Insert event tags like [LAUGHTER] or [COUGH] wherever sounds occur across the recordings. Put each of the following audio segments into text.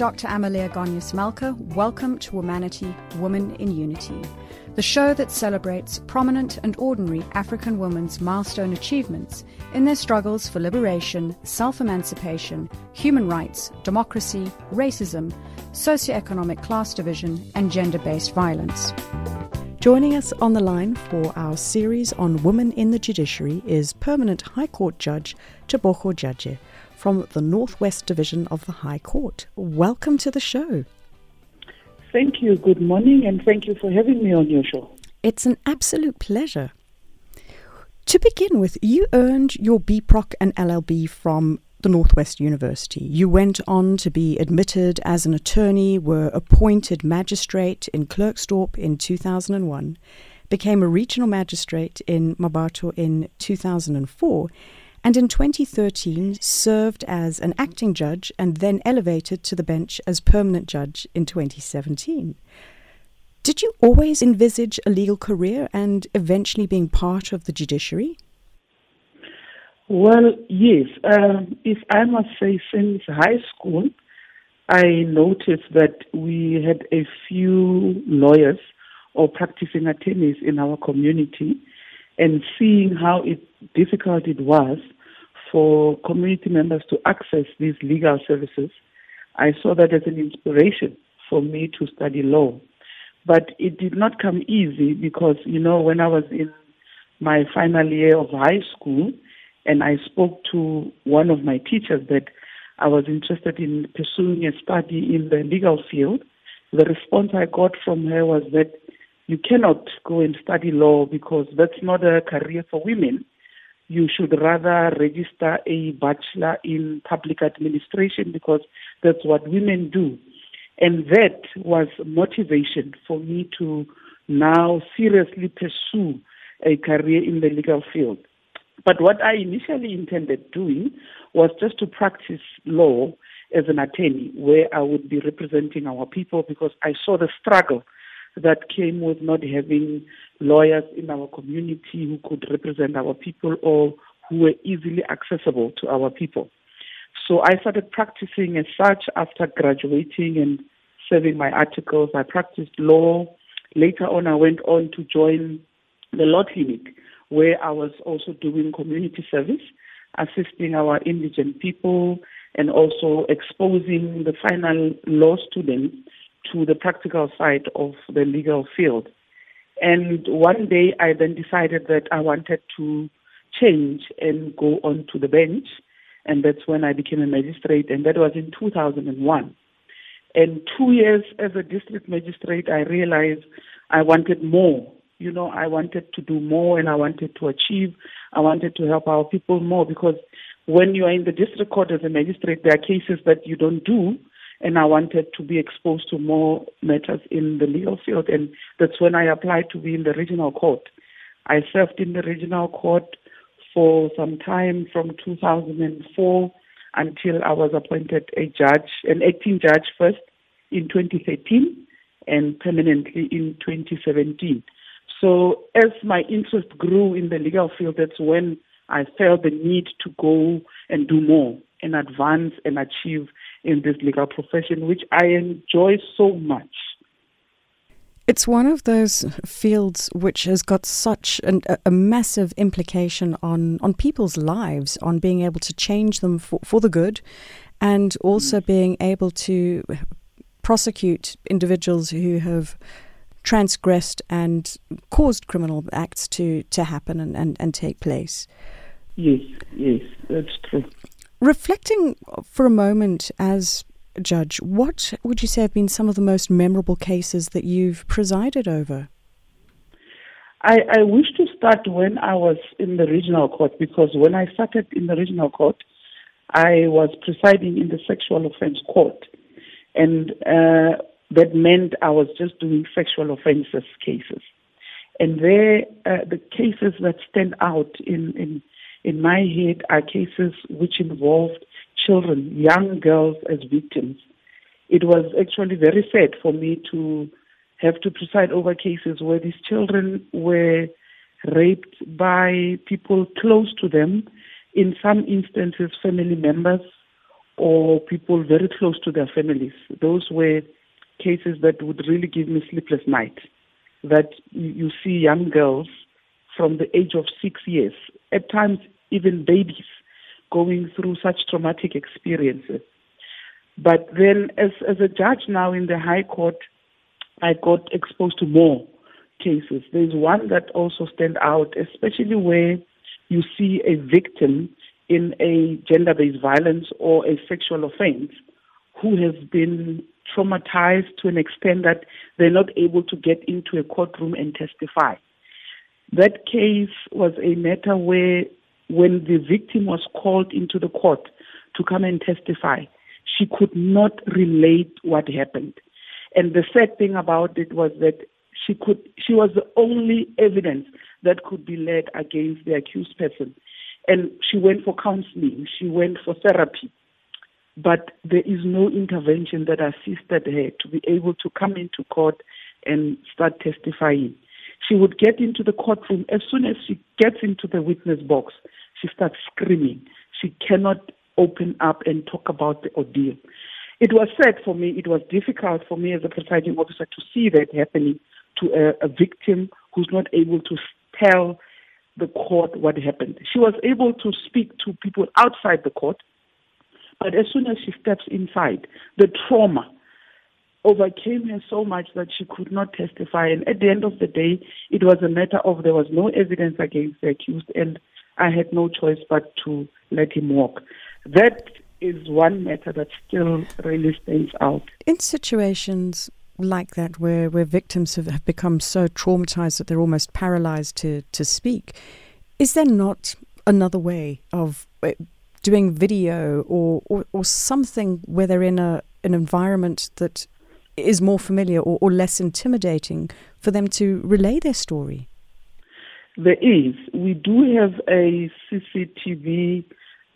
Dr. Amalia Gonyas Malka. Welcome to Womanity, Woman in Unity, the show that celebrates prominent and ordinary African women's milestone achievements in their struggles for liberation, self emancipation, human rights, democracy, racism, socioeconomic class division, and gender based violence. Joining us on the line for our series on women in the judiciary is Permanent High Court Judge Tebogo Djaje from the Northwest Division of the High Court. Welcome to the show. Thank you. Good morning, and thank you for having me on your show. It's an absolute pleasure. To begin with, you earned your BProc and LLB from the Northwest University. You went on to be admitted as an attorney, were appointed magistrate in Klerksdorp in 2001, became a regional magistrate in Mmabatho in 2004, and in 2013 served as an acting judge and then elevated to the bench as permanent judge in 2017. Did you always envisage a legal career and eventually being part of the judiciary? Well, yes. Um, if I must say, since high school, I noticed that we had a few lawyers or practicing attorneys in our community and seeing how it, difficult it was for community members to access these legal services, I saw that as an inspiration for me to study law. But it did not come easy because, you know, when I was in my final year of high school and I spoke to one of my teachers that I was interested in pursuing a study in the legal field, the response I got from her was that you cannot go and study law because that's not a career for women. You should rather register a bachelor in public administration because that's what women do. And that was motivation for me to now seriously pursue a career in the legal field. But what I initially intended doing was just to practice law as an attorney, where I would be representing our people because I saw the struggle that came with not having lawyers in our community who could represent our people or who were easily accessible to our people. So I started practicing as such after graduating and serving my articles. I practiced law. Later on, I went on to join the law clinic where I was also doing community service, assisting our indigent people and also exposing the final law students to the practical side of the legal field. And one day I then decided that I wanted to change and go on to the bench. And that's when I became a magistrate, and that was in 2001. And two years as a district magistrate, I realized I wanted more. You know, I wanted to do more and I wanted to achieve. I wanted to help our people more because when you are in the district court as a magistrate, there are cases that you don't do and I wanted to be exposed to more matters in the legal field. And that's when I applied to be in the regional court. I served in the regional court for some time from 2004 until I was appointed a judge, an acting judge first in 2013 and permanently in 2017. So as my interest grew in the legal field, that's when I felt the need to go and do more and advance and achieve in this legal profession, which I enjoy so much. It's one of those fields which has got such an, a massive implication on, on people's lives, on being able to change them for, for the good, and also mm. being able to prosecute individuals who have transgressed and caused criminal acts to, to happen and, and, and take place. Yes, yes, that's true. Reflecting for a moment as a judge, what would you say have been some of the most memorable cases that you've presided over? I, I wish to start when I was in the regional court because when I started in the regional court, I was presiding in the sexual offense court. And uh, that meant I was just doing sexual offences cases. And there, uh, the cases that stand out in, in in my head are cases which involved children, young girls as victims. It was actually very sad for me to have to preside over cases where these children were raped by people close to them, in some instances, family members or people very close to their families. Those were cases that would really give me sleepless nights. That you see young girls from the age of six years, at times even babies, going through such traumatic experiences. But then, as, as a judge now in the High Court, I got exposed to more cases. There's one that also stands out, especially where you see a victim in a gender-based violence or a sexual offense who has been traumatized to an extent that they're not able to get into a courtroom and testify. That case was a matter where when the victim was called into the court to come and testify, she could not relate what happened. And the sad thing about it was that she could she was the only evidence that could be led against the accused person. And she went for counseling, she went for therapy. But there is no intervention that assisted her to be able to come into court and start testifying. She would get into the courtroom as soon as she gets into the witness box, she starts screaming. She cannot open up and talk about the ordeal. It was sad for me, it was difficult for me as a presiding officer to see that happening to a, a victim who's not able to tell the court what happened. She was able to speak to people outside the court, but as soon as she steps inside, the trauma overcame her so much that she could not testify. And at the end of the day, it was a matter of there was no evidence against the accused, and I had no choice but to let him walk. That is one matter that still really stands out. In situations like that where, where victims have, have become so traumatized that they're almost paralyzed to, to speak, is there not another way of uh, doing video or, or, or something where they're in a, an environment that is more familiar or, or less intimidating for them to relay their story? There is. We do have a CCTV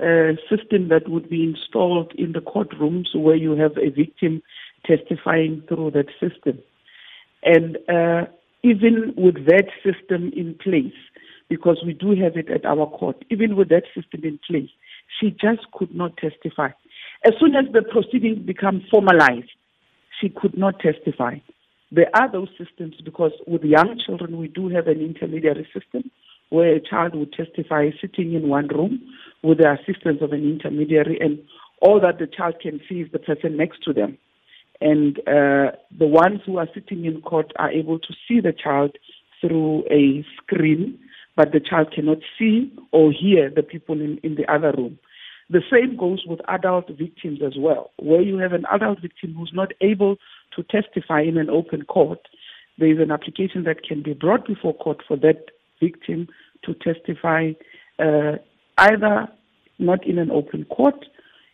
uh, system that would be installed in the courtrooms where you have a victim testifying through that system. And uh, even with that system in place, because we do have it at our court, even with that system in place, she just could not testify. As soon as the proceedings become formalized, she could not testify. There are those systems because with young children, we do have an intermediary system where a child would testify sitting in one room with the assistance of an intermediary, and all that the child can see is the person next to them and uh, the ones who are sitting in court are able to see the child through a screen, but the child cannot see or hear the people in, in the other room. The same goes with adult victims as well, where you have an adult victim who's not able to testify in an open court. There is an application that can be brought before court for that victim to testify uh, either not in an open court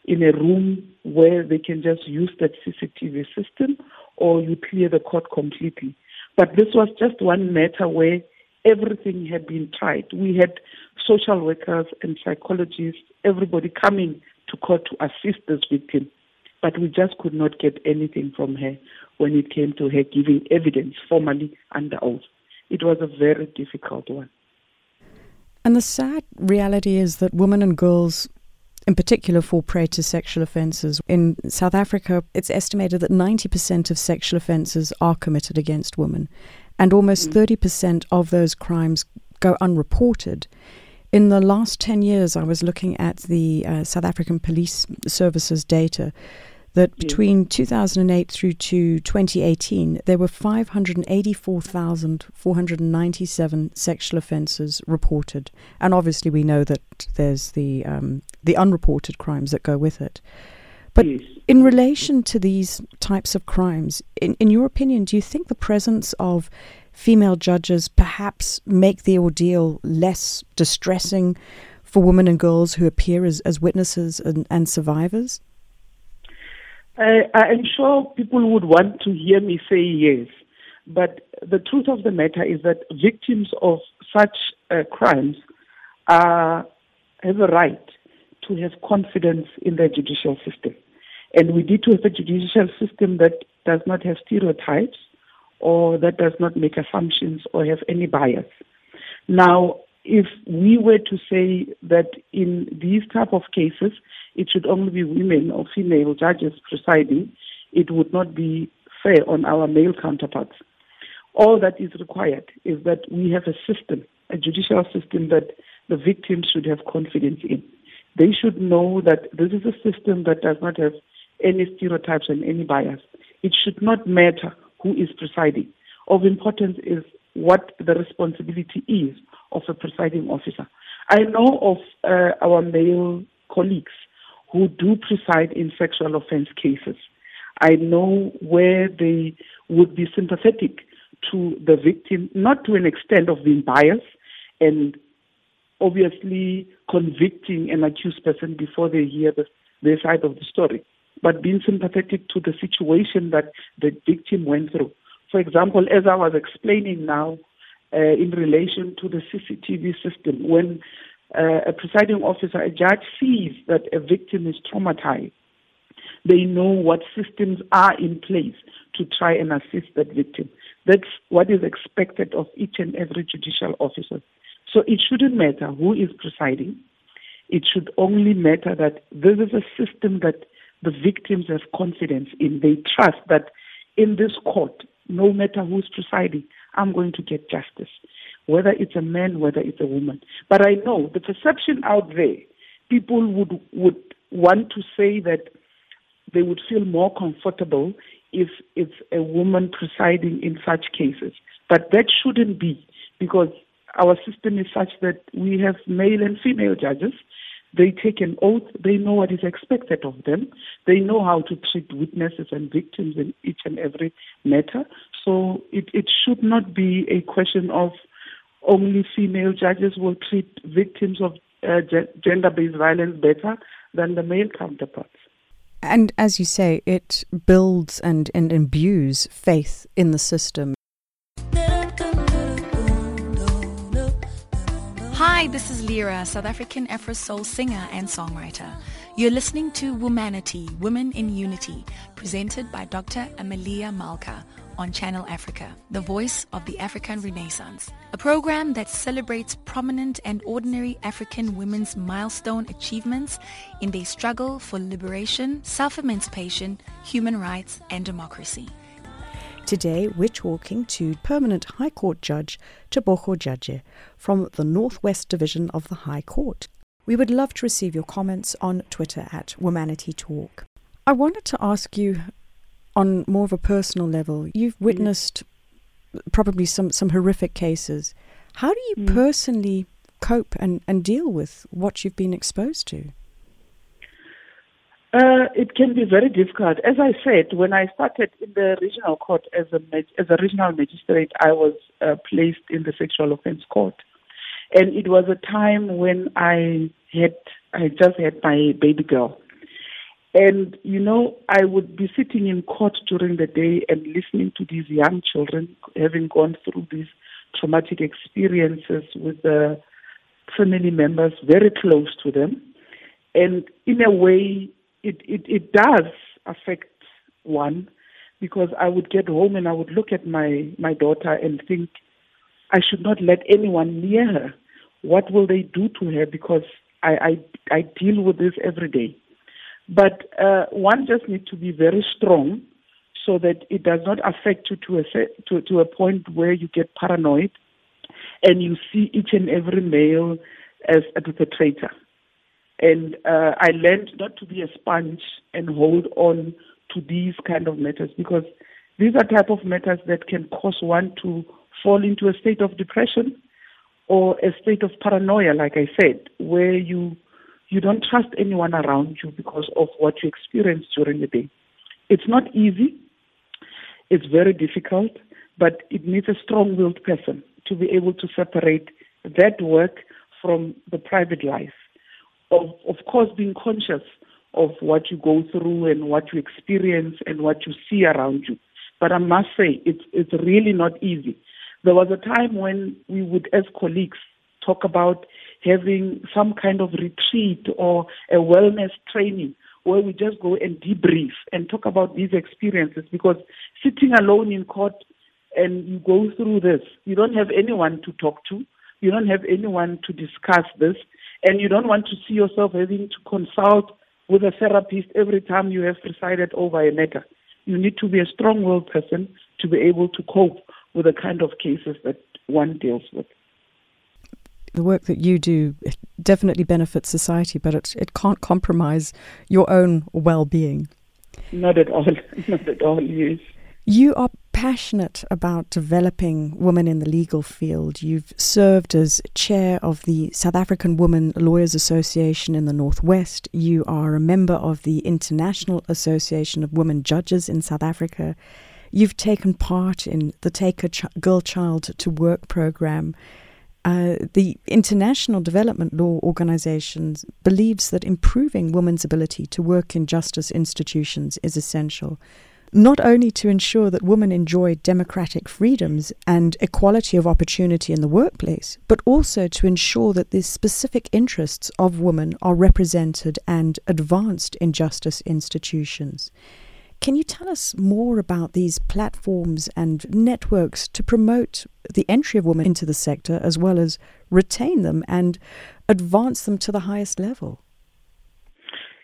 in a room where they can just use that CCTV system or you clear the court completely. But this was just one matter where everything had been tried. We had social workers and psychologists, everybody coming to court to assist this victim. But we just could not get anything from her when it came to her giving evidence formally under oath. It was a very difficult one. And the sad reality is that women and girls in particular fall prey to sexual offences. In South Africa, it's estimated that 90% of sexual offences are committed against women, and almost mm. 30% of those crimes go unreported. In the last 10 years, I was looking at the uh, South African Police Services data that between 2008 through to 2018, there were 584,497 sexual offences reported, and obviously we know that there's the um, the unreported crimes that go with it. But yes. in relation to these types of crimes, in, in your opinion, do you think the presence of female judges perhaps make the ordeal less distressing for women and girls who appear as, as witnesses and, and survivors? I, I am sure people would want to hear me say yes, but the truth of the matter is that victims of such uh, crimes are, have a right to have confidence in the judicial system. And we need to have a judicial system that does not have stereotypes or that does not make assumptions or have any bias. Now, if we were to say that in these type of cases, it should only be women or female judges presiding, it would not be fair on our male counterparts. All that is required is that we have a system, a judicial system that the victims should have confidence in. They should know that this is a system that does not have any stereotypes and any bias. It should not matter who is presiding. Of importance is what the responsibility is of a presiding officer. I know of uh, our male colleagues who do preside in sexual offense cases. I know where they would be sympathetic to the victim, not to an extent of being biased and obviously convicting an accused person before they hear the, their side of the story, but being sympathetic to the situation that the victim went through. For example, as I was explaining now, uh, in relation to the CCTV system, when uh, a presiding officer, a judge sees that a victim is traumatized, they know what systems are in place to try and assist that victim. That's what is expected of each and every judicial officer. So it shouldn't matter who is presiding. It should only matter that this is a system that the victims have confidence in. They trust that in this court, no matter who's presiding, I'm going to get justice, whether it's a man, whether it's a woman. But I know the perception out there, people would would want to say that they would feel more comfortable if it's a woman presiding in such cases. But that shouldn't be because our system is such that we have male and female judges. They take an oath. They know what is expected of them. They know how to treat witnesses and victims in each and every matter. So it, it should not be a question of only female judges will treat victims of uh, gender based violence better than the male counterparts. And as you say, it builds and, and imbues faith in the system. Lira, South African Afro soul singer and songwriter. You're listening to Womanity, Women in Unity, presented by Dr. Amelia Malka on Channel Africa, the voice of the African Renaissance, a program that celebrates prominent and ordinary African women's milestone achievements in their struggle for liberation, self-emancipation, human rights, and democracy. Today, we're talking to permanent High Court Judge Tebogo Djaje from the Northwest Division of the High Court. We would love to receive your comments on Twitter at Womanity Talk. I wanted to ask you on more of a personal level, you've mm. witnessed probably some, some horrific cases. How do you mm. personally cope and, and deal with what you've been exposed to? Uh, it can be very difficult. As I said, when I started in the regional court as a as a regional magistrate, I was uh, placed in the sexual offense court, and it was a time when I had I just had my baby girl, and, you know, I would be sitting in court during the day and listening to these young children having gone through these traumatic experiences with the family members very close to them. And in a way, it, it, it does affect one because I would get home and I would look at my, my daughter and think, I should not let anyone near her. What will they do to her? Because I, I, I deal with this every day. But uh, one just needs to be very strong so that it does not affect you to a, to, to a point where you get paranoid and you see each and every male as a perpetrator. And uh, I learned not to be a sponge and hold on to these kind of matters because these are type of matters that can cause one to fall into a state of depression or a state of paranoia, like I said, where you you don't trust anyone around you because of what you experience during the day. It's not easy. It's very difficult, but it needs a strong willed person to be able to separate that work from the private life. Of, of course, being conscious of what you go through and what you experience and what you see around you. But I must say, it's, it's really not easy. There was a time when we would, as colleagues, talk about having some kind of retreat or a wellness training where we just go and debrief and talk about these experiences because sitting alone in court and you go through this, you don't have anyone to talk to you don't have anyone to discuss this, and you don't want to see yourself having to consult with a therapist every time you have presided over a matter. You need to be a strong willed person to be able to cope with the kind of cases that one deals with. The work that you do definitely benefits society, but it, it can't compromise your own well being. Not at all. [LAUGHS] Not at all, yes. You are passionate about developing women in the legal field. You've served as chair of the South African Women Lawyers Association in the Northwest. You are a member of the International Association of Women Judges in South Africa. You've taken part in the Take a Ch- Girl Child to Work program. Uh, the International Development Law Organization believes that improving women's ability to work in justice institutions is essential not only to ensure that women enjoy democratic freedoms and equality of opportunity in the workplace, but also to ensure that the specific interests of women are represented and advanced in justice institutions. Can you tell us more about these platforms and networks to promote the entry of women into the sector as well as retain them and advance them to the highest level?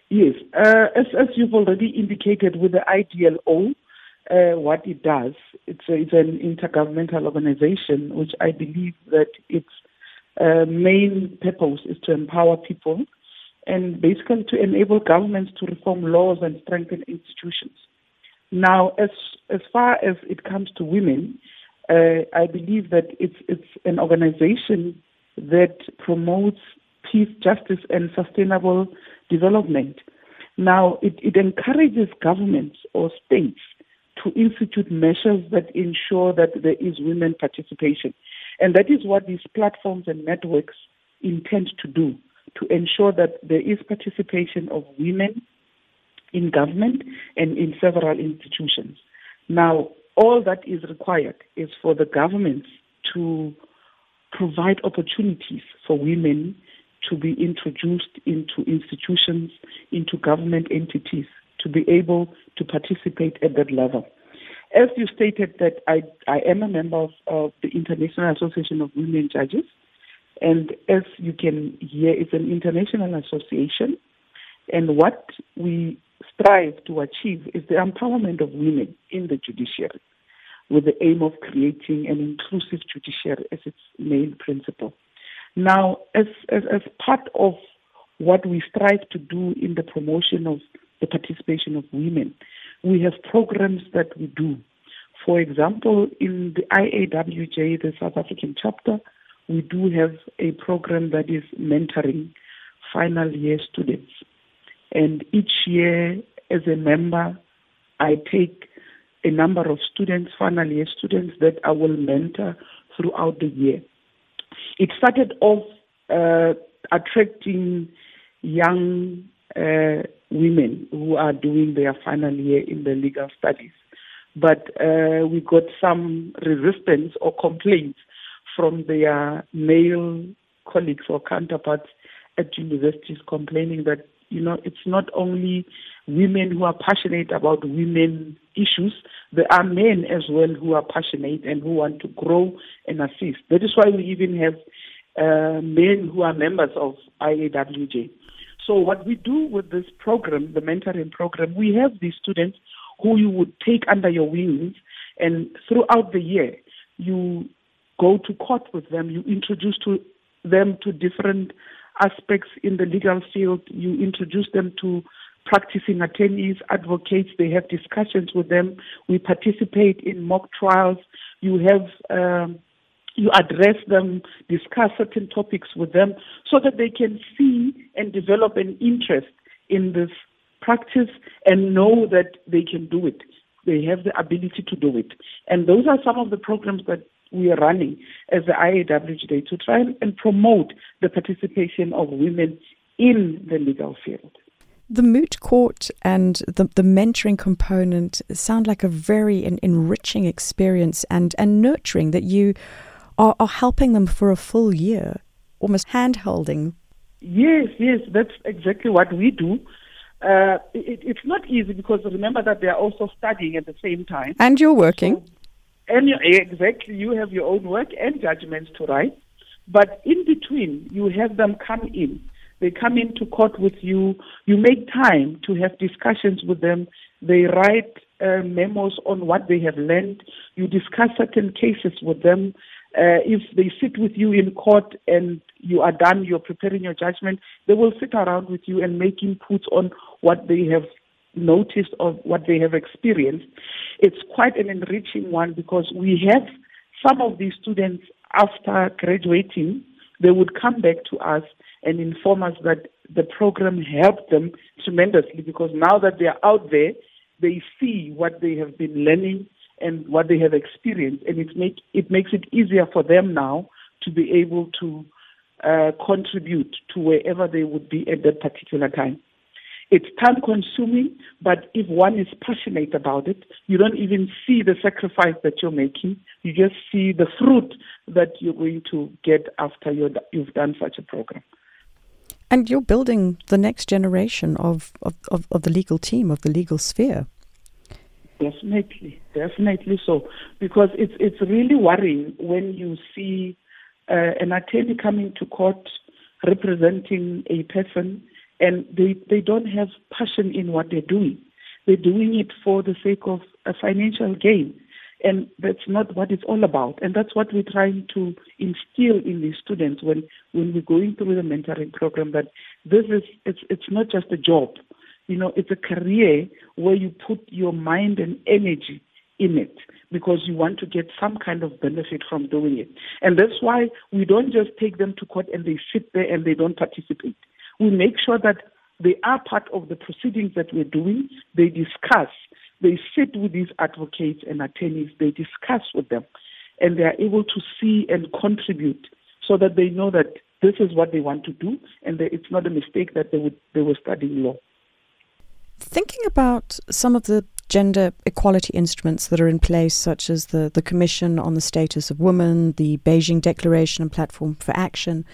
Yes, uh, as, as you've already indicated with the IDLO, uh, what it does, it's, a, it's an intergovernmental organization, which I believe that its uh, main purpose is to empower people and basically to enable governments to reform laws and strengthen institutions. Now, as as far as it comes to women, uh, I believe that it's it's an organization that promotes peace, justice, and sustainable development. Now, it, it encourages governments or states to institute measures that ensure that there is women participation. And that is what these platforms and networks intend to do, to ensure that there is participation of women in government and in several institutions. Now, all that is required is for the governments to provide opportunities for women to be introduced into institutions, into government entities, to be able to participate at that level. As you stated that I, I am a member of, of the International Association of Women Judges, and as you can hear, it's an international association, and what we strive to achieve is the empowerment of women in the judiciary with the aim of creating an inclusive judiciary as its main principle. Now, as, as, as part of what we strive to do in the promotion of the participation of women, we have programs that we do. For example, in the IAWJ, the South African chapter, we do have a program that is mentoring final year students. And each year, as a member, I take a number of students, final year students, that I will mentor throughout the year. It started off uh, attracting young uh, women who are doing their final year in the legal studies. But uh, we got some resistance or complaints from their male colleagues or counterparts at universities complaining that, you know, it's not only women who are passionate about women issues, there are men as well who are passionate and who want to grow and assist. That is why we even have uh, men who are members of IAWJ. So what we do with this program, the mentoring program, we have these students who you would take under your wings and throughout the year you go to court with them, you introduce to them to different aspects in the legal field, you introduce them to practicing attorneys, advocates, they have discussions with them. We participate in mock trials. You have um, you address them, discuss certain topics with them so that they can see and develop an interest in this practice and know that they can do it. They have the ability to do it. And those are some of the programs that we are running as the IAWJ to try and promote the participation of women in the legal field. The moot court and the, the mentoring component sound like a very enriching experience and, and nurturing that you are, are helping them for a full year, almost hand holding. Yes, yes, that's exactly what we do. Uh, it, it's not easy because remember that they are also studying at the same time. And you're working. So, and exactly, you have your own work and judgments to write. But in between, you have them come in. They come into court with you. You make time to have discussions with them. They write uh, memos on what they have learned. You discuss certain cases with them. Uh, if they sit with you in court and you are done, you're preparing your judgment, they will sit around with you and make inputs on what they have noticed of what they have experienced. It's quite an enriching one because we have some of these students after graduating, they would come back to us and inform us that the program helped them tremendously because now that they are out there, they see what they have been learning and what they have experienced, and it make it makes it easier for them now to be able to uh, contribute to wherever they would be at that particular time. It's time consuming, but if one is passionate about it, you don't even see the sacrifice that you're making. You just see the fruit that you're going to get after you have done such a program. And you're building the next generation of, of, of, of the legal team, of the legal sphere. Definitely, definitely so. Because it's it's really worrying when you see uh, an attorney coming to court representing a person and they, they don't have passion in what they're doing. They're doing it for the sake of a financial gain. And that's not what it's all about. And that's what we're trying to instill in these students when, when we're going through the mentoring program that this is it's it's not just a job. You know, it's a career where you put your mind and energy in it because you want to get some kind of benefit from doing it. And that's why we don't just take them to court and they sit there and they don't participate. We make sure that they are part of the proceedings that we're doing. They discuss. They sit with these advocates and attorneys. They discuss with them. And they are able to see and contribute so that they know that this is what they want to do and that it's not a mistake that they, would, they were studying law. Thinking about some of the gender equality instruments that are in place, such as the, the Commission on the Status of Women, the Beijing Declaration and Platform for Action,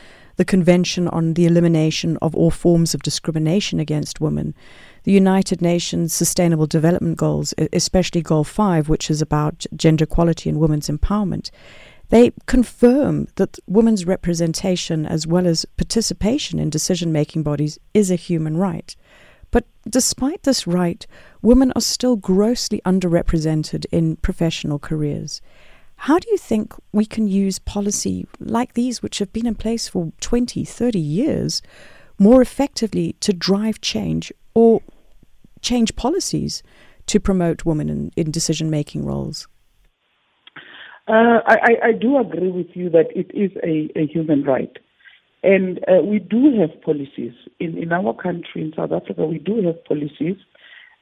the Convention on the Elimination of All Forms of Discrimination Against Women, the United Nations Sustainable Development Goals, especially Goal 5, which is about gender equality and women's empowerment. They confirm that women's representation as well as participation in decision making bodies is a human right. But despite this right, women are still grossly underrepresented in professional careers. How do you think we can use policy like these, which have been in place for 20, 30 years, more effectively to drive change or change policies to promote women in, in decision making roles? Uh, I, I, do agree with you that it is a, a human right. And uh, we do have policies. In, in our country, in South Africa, we do have policies.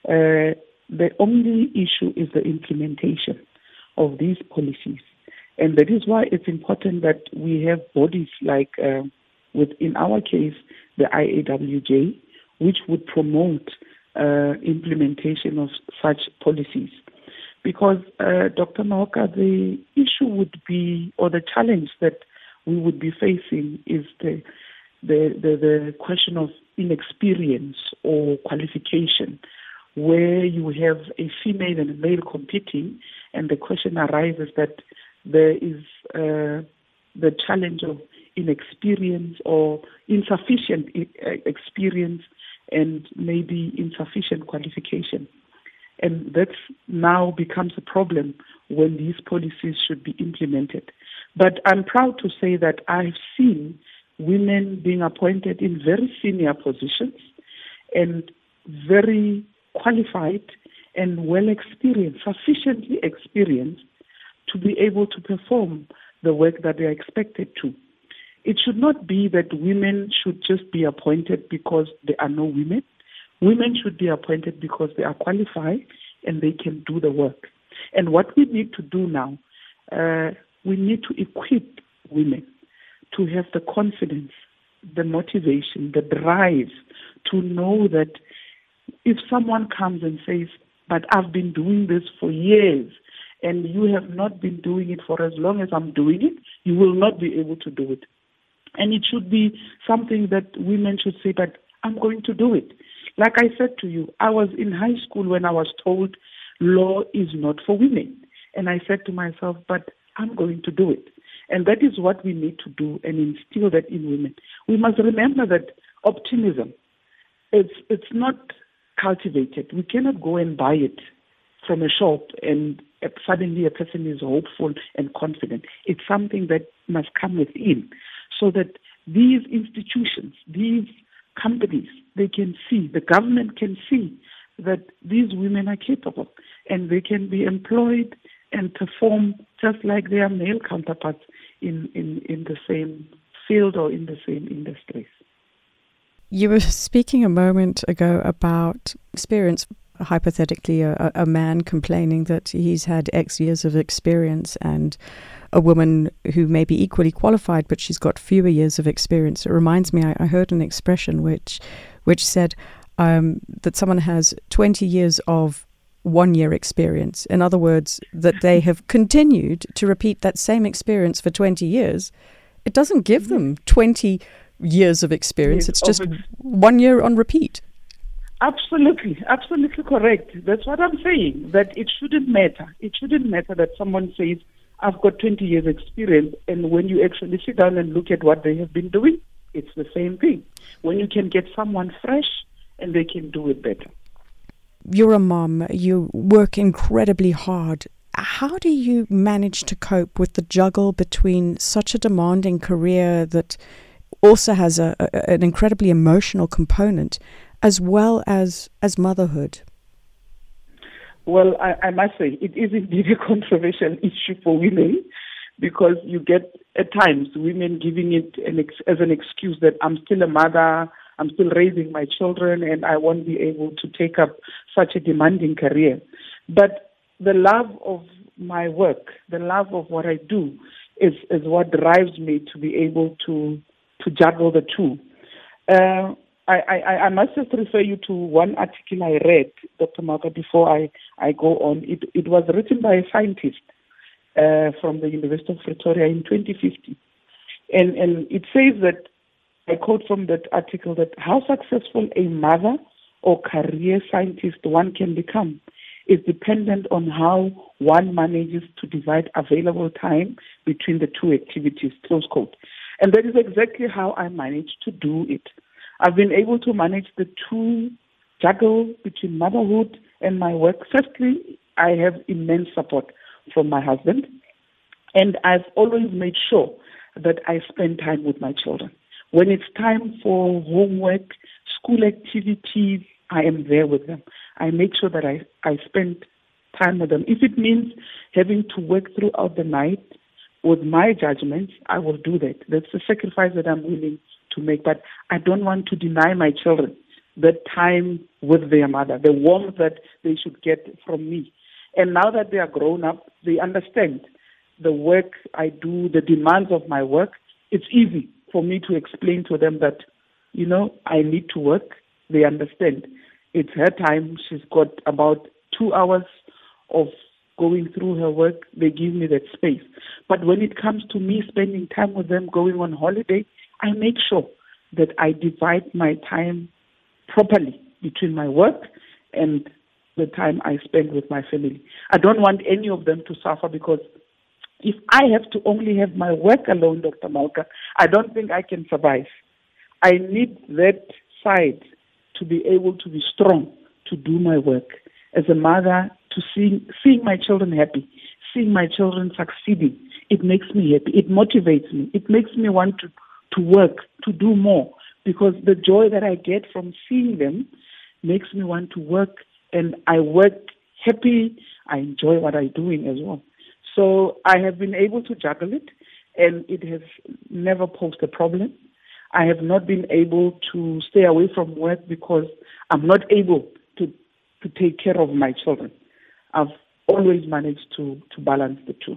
Uh, the only issue is the implementation of these policies. And that is why it's important that we have bodies like, uh, with, in our case, the IAWJ, which would promote uh, implementation of such policies. Because, uh, Dr. Malka, the issue would be, or the challenge that we would be facing is the, the, the, the question of inexperience or qualification where you have a female and a male competing, and the question arises that there is uh, the challenge of inexperience or insufficient experience and maybe insufficient qualification. And that now becomes a problem when these policies should be implemented. But I'm proud to say that I've seen women being appointed in very senior positions and very qualified and well experienced, sufficiently experienced to be able to perform the work that they are expected to. It should not be that women should just be appointed because there are no women. Women should be appointed because they are qualified and they can do the work. And what we need to do now, uh, we need to equip women to have the confidence, the motivation, the drive to know that if someone comes and says, but I've been doing this for years and you have not been doing it for as long as I'm doing it, you will not be able to do it. And it should be something that women should say, but I'm going to do it. Like I said to you, I was in high school when I was told law is not for women. And I said to myself, but I'm going to do it. And that is what we need to do and instill that in women. We must remember that optimism, it's, it's not cultivated. We cannot go and buy it from a shop and suddenly a person is hopeful and confident. It's something that must come within so that these institutions, these companies, they can see, the government can see that these women are capable and they can be employed and perform just like their male counterparts in, in, in the same field or in the same industries. You were speaking a moment ago about experience, hypothetically, a, a man complaining that he's had X years of experience and a woman who may be equally qualified, but she's got fewer years of experience. It reminds me, I, I heard an expression which, which said um, that someone has 20 years of one year experience. In other words, that they [LAUGHS] have continued to repeat that same experience for 20 years. It doesn't give them 20 years of experience, it's just one year on repeat. Absolutely, absolutely correct. That's what I'm saying. That it shouldn't matter. It shouldn't matter that someone says, I've got 20 years experience, and when you actually sit down and look at what they have been doing, it's the same thing. When you can get someone fresh and they can do it better you're a mom, you work incredibly hard. How do you manage to cope with the juggle between such a demanding career that also has a, a, an incredibly emotional component, as well as as motherhood? Well, I, I must say it is indeed a [LAUGHS] controversial issue for women because you get at times women giving it an ex, as an excuse that I'm still a mother, I'm still raising my children and I won't be able to take up such a demanding career. But the love of my work, the love of what I do is, is what drives me to be able to, to juggle the two. Uh, I, I, I must just refer you to one article I read, Dr. Malka, before I, I go on. It, it was written by a scientist uh, from the University of Pretoria in 2050. And, and it says that I quote from that article that how successful a mother or career scientist one can become is dependent on how one manages to divide available time between the two activities, close quote. And that is exactly how I managed to do it. I've been able to manage the two juggle between motherhood and my work. Firstly, I have immense support from my husband, and I've always made sure that I spend time with my children. When it's time for homework, school activities, I am there with them. I make sure that I, I spend time with them. If it means having to work throughout the night with my judgment, I will do that. That's the sacrifice that I'm willing to make. But I don't want to deny my children the time with their mother, the warmth that they should get from me. And now that they are grown up, they understand the work I do, the demands of my work. It's easy for me to explain to them that, you know, I need to work. They understand. It's her time. She's got about two hours of going through her work. They give me that space. But when it comes to me spending time with them, going on holiday, I make sure that I divide my time properly between my work and the time I spend with my family. I don't want any of them to suffer because if I have to only have my work alone, Dr. Malka, I don't think I can survive. I need that side to be able to be strong to do my work. As a mother, to see, seeing my children happy, seeing my children succeeding, it makes me happy. It motivates me. It makes me want to, to work, to do more, because the joy that I get from seeing them makes me want to work, and I work happy. I enjoy what I'm doing as well. So I have been able to juggle it, and it has never posed a problem. I have not been able to stay away from work because I'm not able to, to take care of my children. I've always managed to, to balance the two.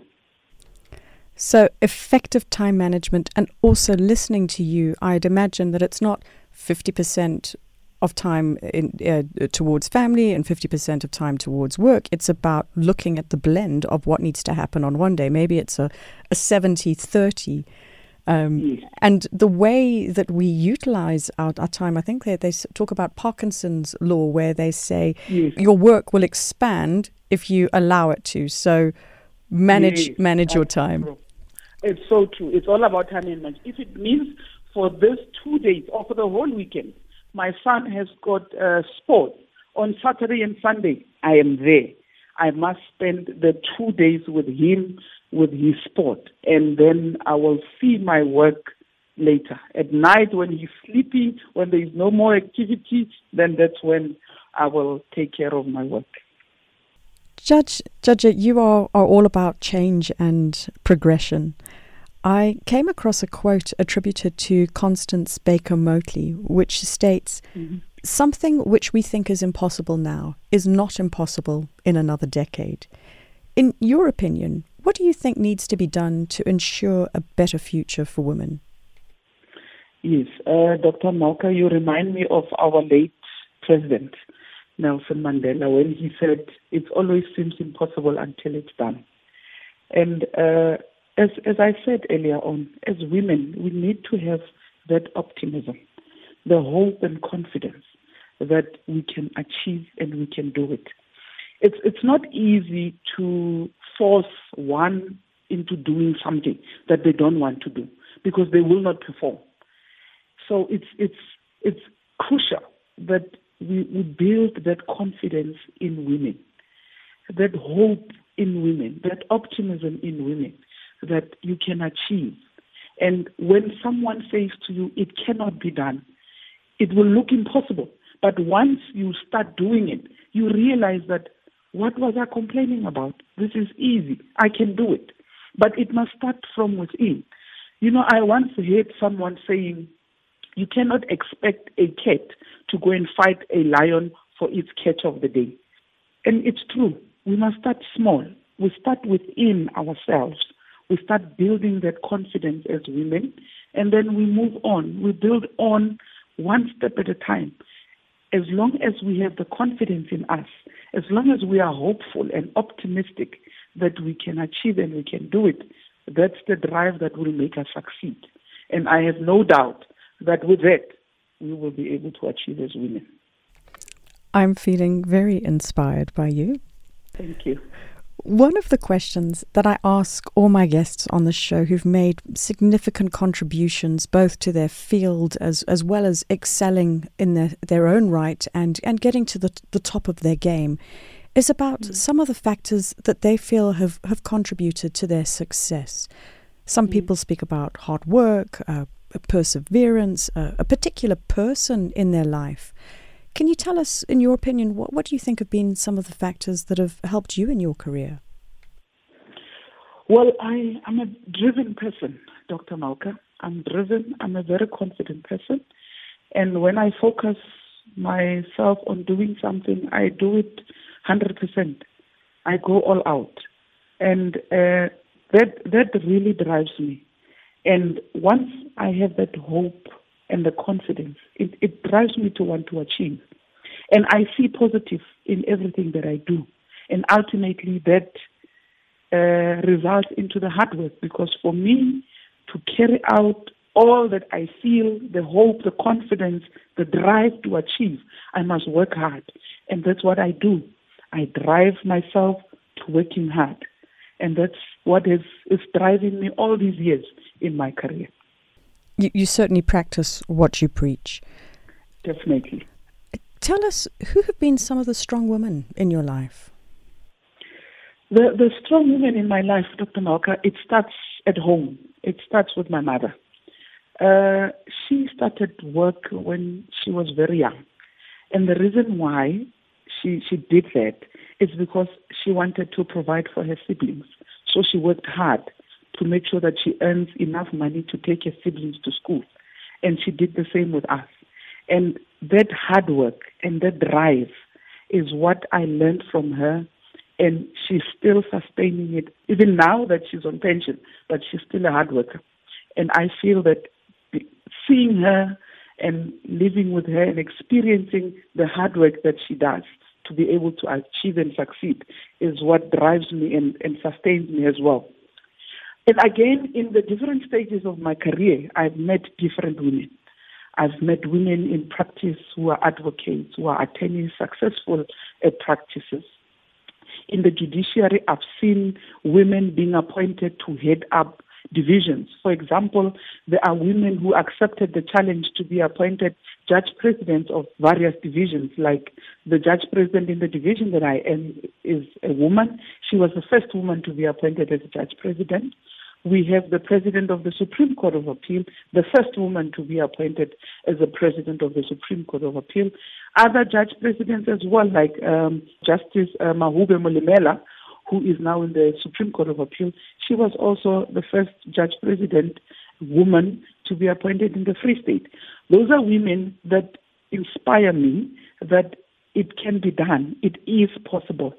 So, effective time management and also listening to you, I'd imagine that it's not 50% of time in, uh, towards family and 50% of time towards work. It's about looking at the blend of what needs to happen on one day. Maybe it's a, a 70 30. Um, yes. And the way that we utilize our, our time, I think they, they talk about Parkinson's law, where they say yes. your work will expand if you allow it to. So manage yes, manage your time. It's so true. It's all about time and money. If it means for this two days or for the whole weekend, my son has got uh, sports on Saturday and Sunday, I am there. I must spend the two days with him, with his sport, and then I will see my work later. At night, when he's sleeping, when there is no more activity, then that's when I will take care of my work. Judge, Djaje, you are, are all about change and progression. I came across a quote attributed to Constance Baker Motley, which states mm-hmm. Something which we think is impossible now is not impossible in another decade. In your opinion, what do you think needs to be done to ensure a better future for women? Yes, uh, Dr. Malka, you remind me of our late president, Nelson Mandela, when he said, It always seems impossible until it's done. And uh, as, as I said earlier on, as women, we need to have that optimism, the hope and confidence that we can achieve and we can do it. It's, it's not easy to force one into doing something that they don't want to do because they will not perform. So it's, it's, it's crucial that we, we build that confidence in women, that hope in women, that optimism in women that you can achieve. And when someone says to you, it cannot be done, it will look impossible. But once you start doing it, you realize that what was I complaining about? This is easy. I can do it. But it must start from within. You know, I once heard someone saying, you cannot expect a cat to go and fight a lion for its catch of the day. And it's true. We must start small. We start within ourselves. We start building that confidence as women, and then we move on. We build on one step at a time. As long as we have the confidence in us, as long as we are hopeful and optimistic that we can achieve and we can do it, that's the drive that will make us succeed. And I have no doubt that with that, we will be able to achieve as women. I'm feeling very inspired by you. Thank you. One of the questions that I ask all my guests on the show who've made significant contributions both to their field as, as well as excelling in their, their own right and, and getting to the, the top of their game is about mm. some of the factors that they feel have, have contributed to their success. Some mm. people speak about hard work, uh, perseverance, uh, a particular person in their life. Can you tell us, in your opinion, what, what do you think have been some of the factors that have helped you in your career? Well, I am a driven person, Dr. Malka. I'm driven. I'm a very confident person. And when I focus myself on doing something, I do it 100%. I go all out. And uh, that, that really drives me. And once I have that hope and the confidence. It, it drives me to want to achieve. And I see positive in everything that I do. And ultimately, that uh, results into the hard work because for me to carry out all that I feel, the hope, the confidence, the drive to achieve, I must work hard. And that's what I do. I drive myself to working hard. And that's what is, is driving me all these years in my career you, you certainly practice what you preach. Definitely. Tell us who have been some of the strong women in your life? The, the strong women in my life, Dr. Malka, it starts at home. It starts with my mother. Uh, she started work when she was very young. And the reason why she, she did that is because she wanted to provide for her siblings. So she worked hard to make sure that she earns enough money to take her siblings to school. And she did the same with us. And that hard work and that drive is what I learned from her. And she's still sustaining it, even now that she's on pension, but she's still a hard worker. And I feel that seeing her and living with her and experiencing the hard work that she does to be able to achieve and succeed is what drives me and, and sustains me as well. And again, in the different stages of my career, I've met different women. I've met women in practice who are advocates, who are attorneys, successful practices. In the judiciary, I've seen women being appointed to head up divisions. For example, there are women who accepted the challenge to be appointed judge presidents of various divisions, like the judge president in the division that I am is a woman. She was the first woman to be appointed as a judge president. We have the president of the Supreme Court of Appeal, the first woman to be appointed as the president of the Supreme Court of Appeal. Other judge presidents as well, like um, Justice uh, Mahube Molemela, who is now in the Supreme Court of Appeal, she was also the first judge president woman to be appointed in the Free State. Those are women that inspire me that it can be done. It is possible.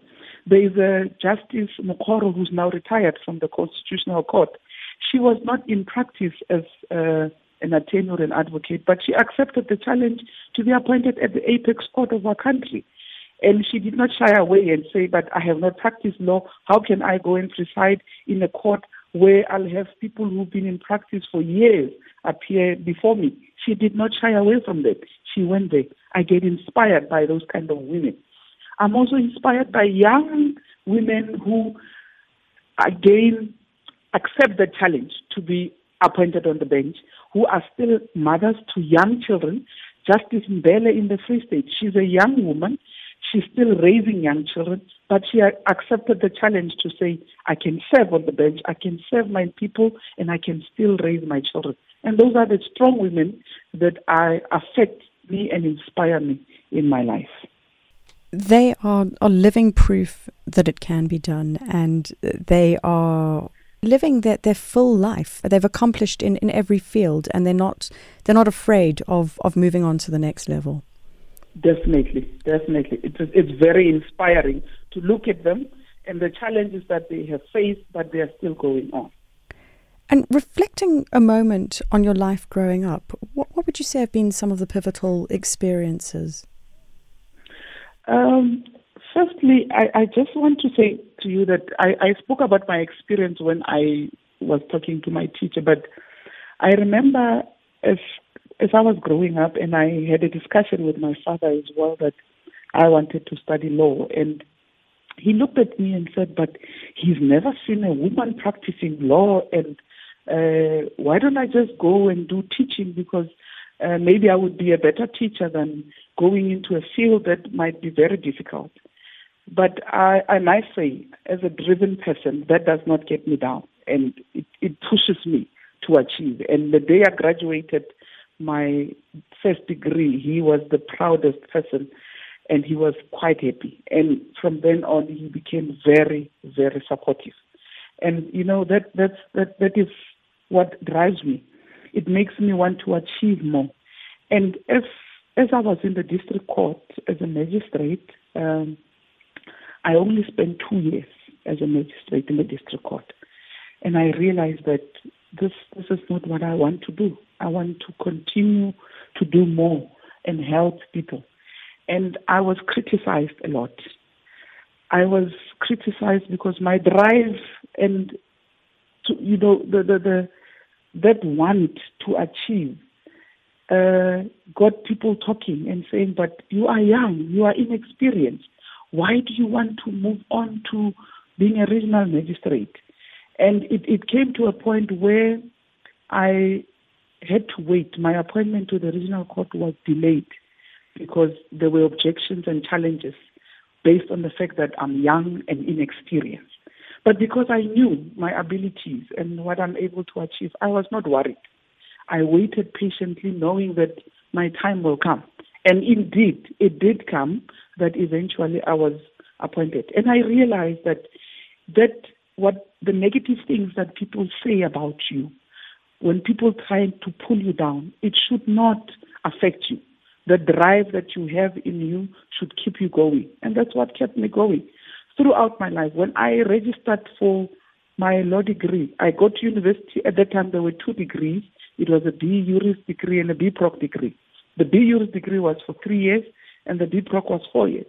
There is a Justice Mokgoro who's now retired from the Constitutional Court. She was not in practice as uh, an attorney or an advocate, but she accepted the challenge to be appointed at the apex court of our country. And she did not shy away and say, But I have not practiced law. How can I go and preside in a court where I'll have people who've been in practice for years appear before me? She did not shy away from that. She went there. I get inspired by those kind of women. I'm also inspired by young women who, again, accept the challenge to be appointed on the bench, who are still mothers to young children. Justice Mbele in the Free State, she's a young woman. She's still raising young children, but she accepted the challenge to say, I can serve on the bench, I can serve my people, and I can still raise my children. And those are the strong women that I affect me and inspire me in my life. They are, are living proof that it can be done, and they are living their, their full life. They've accomplished in, in every field, and they're not they're not afraid of, of moving on to the next level. Definitely, definitely. It's, it's very inspiring to look at them and the challenges that they have faced, but they are still going on. And reflecting a moment on your life growing up, what, what would you say have been some of the pivotal experiences? Um, firstly, I, I, just want to say to you that I, I spoke about my experience when I was talking to my teacher, but I remember as as I was growing up, and I had a discussion with my father as well that I wanted to study law, and he looked at me and said, "But he's never seen a woman practicing law, and uh, why don't I just go and do teaching? Because uh, maybe I would be a better teacher than going into a field that might be very difficult." But I, I might say, as a driven person, that does not get me down, and it, it pushes me to achieve. And the day I graduated my first degree, he was the proudest person and he was quite happy. And from then on, he became very, very supportive. And you know that that's that that is what drives me. It makes me want to achieve more. And as as I was in the district court as a magistrate, um, I only spent two years as a magistrate in the district court, and I realized that this this is not what I want to do. I want to continue to do more and help people. And I was criticized a lot. I was criticized because my drive and to, you know the the, the that want to achieve uh, got people talking and saying, "But you are young, you are inexperienced. Why do you want to move on to being a regional magistrate?" And it, it came to a point where I had to wait. My appointment to the regional court was delayed because there were objections and challenges based on the fact that I'm young and inexperienced. But because I knew my abilities and what I'm able to achieve, I was not worried. I waited patiently knowing that my time will come. And indeed, it did come that eventually I was appointed. And I realized that that what the negative things that people say about you, when people try to pull you down, it should not affect you. The drive that you have in you should keep you going. And that's what kept me going throughout my life. When I registered for my law degree, I got to university. At that time, there were two degrees. It was a B Juris degree and a B Proc degree. The B Juris degree was for three years, and the B Proc was four years.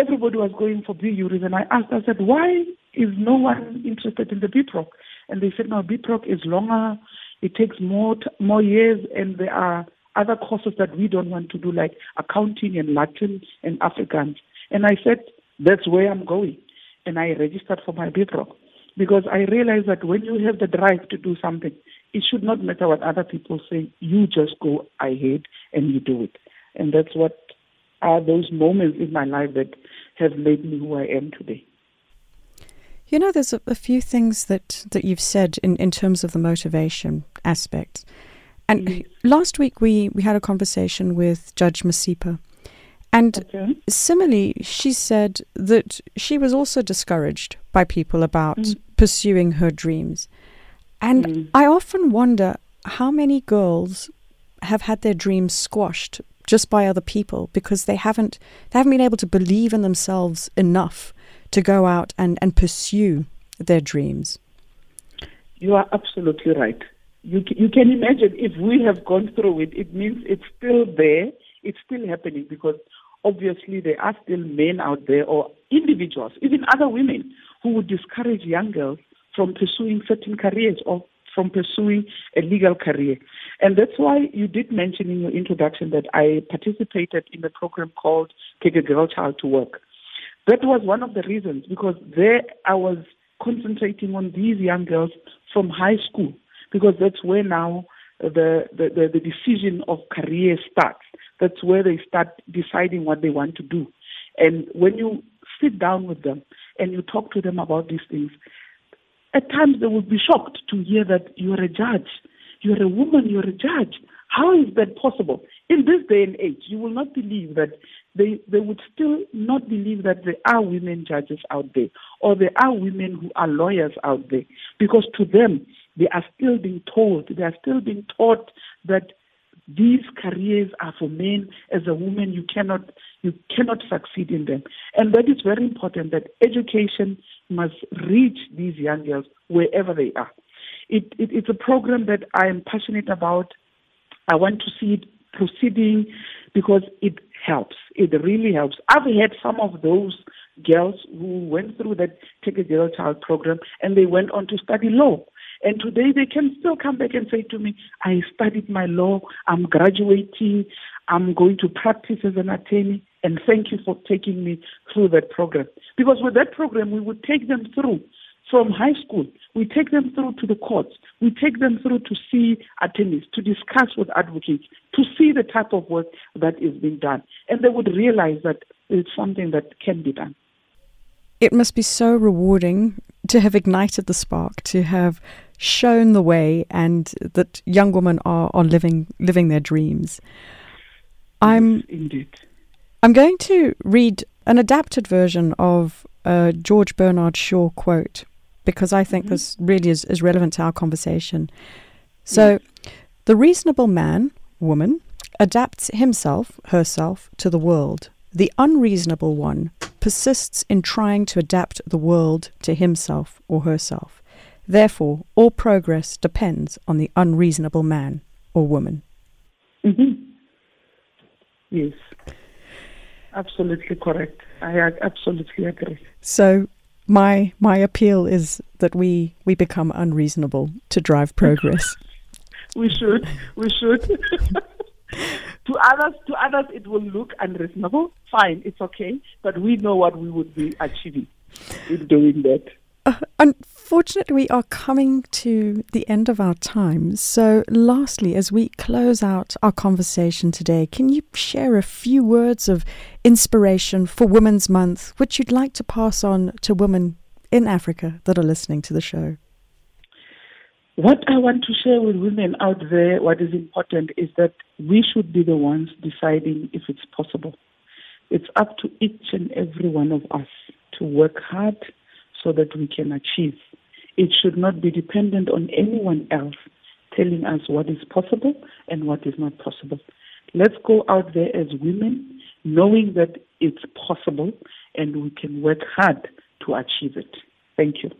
Everybody was going for B Juris, and I asked, I said, why is no one interested in the B Proc? And they said, no, B Proc is longer, it takes more t- more years, and there are other courses that we don't want to do, like accounting and Latin and Afrikaans. And I said, that's where I'm going. And I registered for my B Proc. because I realize that when you have the drive to do something, it should not matter what other people say. You just go ahead and you do it. And that's what are those moments in my life that have made me who I am today. You know, there's a, a, few things that, that you've said in, in terms of the motivation aspect. And mm-hmm. last week we, we had a conversation with Judge Masipa. And okay. similarly, she said that she was also discouraged by people about mm. pursuing her dreams. And mm. I often wonder how many girls have had their dreams squashed just by other people because they haven't they haven't been able to believe in themselves enough to go out and, and pursue their dreams. You are absolutely right. You you can imagine if we have gone through it, it means it's still there, it's still happening because obviously there are still men out there or individuals, even other women, who would discourage young girls from pursuing certain careers or from pursuing a legal career. And that's why you did mention in your introduction that I participated in a program called Take a Girl Child to Work. That was one of the reasons because there I was concentrating on these young girls from high school because that's where now the, the, the, the decision of career starts. That's where they start deciding what they want to do. And when you sit down with them and you talk to them about these things, at times they will be shocked to hear that you're a judge. You're a woman, you're a judge. How is that possible? In this day and age, you will not believe that they, they would still not believe that there are women judges out there or there are women who are lawyers out there because to them, they are still being told, they are still being taught that these careers are for men. As a woman, you cannot you cannot succeed in them, and that is very important. That education must reach these young girls wherever they are. It, it, it's a program that I am passionate about. I want to see it proceeding because it helps. It really helps. I've had some of those girls who went through that Take a Girl Child program and they went on to study law. And today they can still come back and say to me, I studied my law, I'm graduating, I'm going to practice as an attorney, and thank you for taking me through that program. Because with that program, we would take them through from high school. We take them through to the courts. We take them through to see attorneys, to discuss with advocates, to see the type of work that is being done. And they would realize that it's something that can be done. It must be so rewarding to have ignited the spark, to have shown the way and that young women are, are living living their dreams. I'm yes, indeed. I'm going to read an adapted version of a George Bernard Shaw quote because I think mm-hmm. this really is, is relevant to our conversation. So, the reasonable man, woman, adapts himself, herself, to the world. The unreasonable one persists in trying to adapt the world to himself or herself. Therefore, all progress depends on the unreasonable man or woman. Mm-hmm. Yes, absolutely correct. I absolutely agree. So, my my appeal is that we we become unreasonable to drive progress. [LAUGHS] we should. We should. [LAUGHS] to others, to others, it will look unreasonable. Fine, it's okay, but we know what we would be achieving in doing that. Uh, unfortunately, we are coming to the end of our time. So, lastly, as we close out our conversation today, can you share a few words of inspiration for Women's Month, which you'd like to pass on to women in Africa that are listening to the show? What I want to share with women out there, what is important is that we should be the ones deciding if it's possible. It's up to each and every one of us to work hard so that we can achieve. It should not be dependent on anyone else telling us what is possible and what is not possible. Let's go out there as women knowing that it's possible and we can work hard to achieve it. Thank you.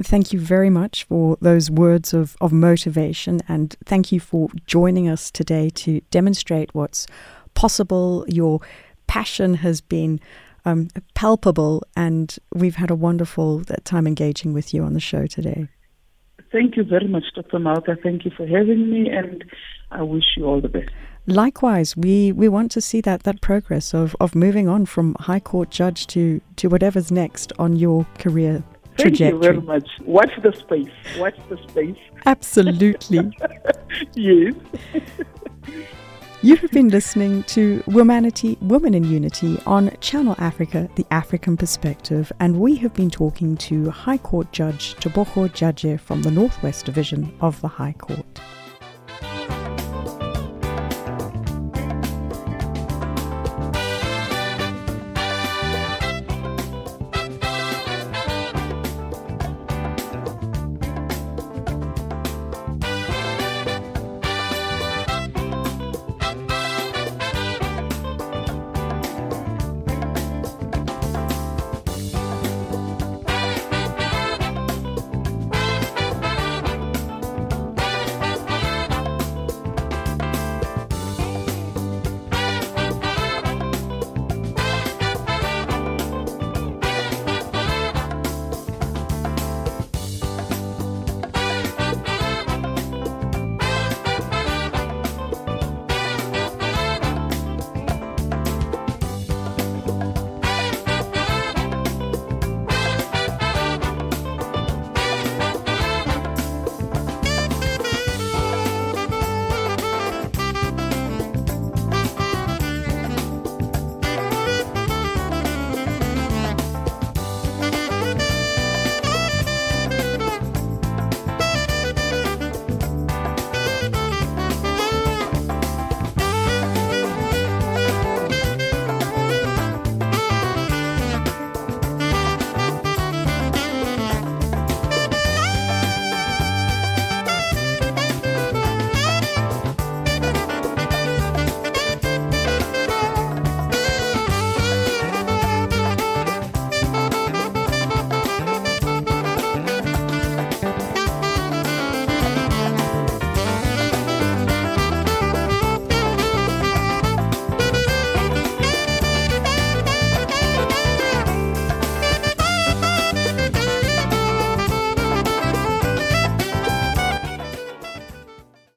Thank you very much for those words of, of motivation and thank you for joining us today to demonstrate what's possible. Your passion has been um, palpable, and we've had a wonderful uh, time engaging with you on the show today. Thank you very much, Dr. Malka. Thank you for having me, and I wish you all the best. Likewise, we, we want to see that, that progress of, of moving on from High Court judge to, to whatever's next on your career trajectory. Thank you very much. Watch the space. Watch the space. Absolutely. [LAUGHS] Yes. [LAUGHS] You have been listening to Womanity, Women in Unity on Channel Africa, the African Perspective, and we have been talking to High Court Judge Tebogo Djaje from the Northwest Division of the High Court.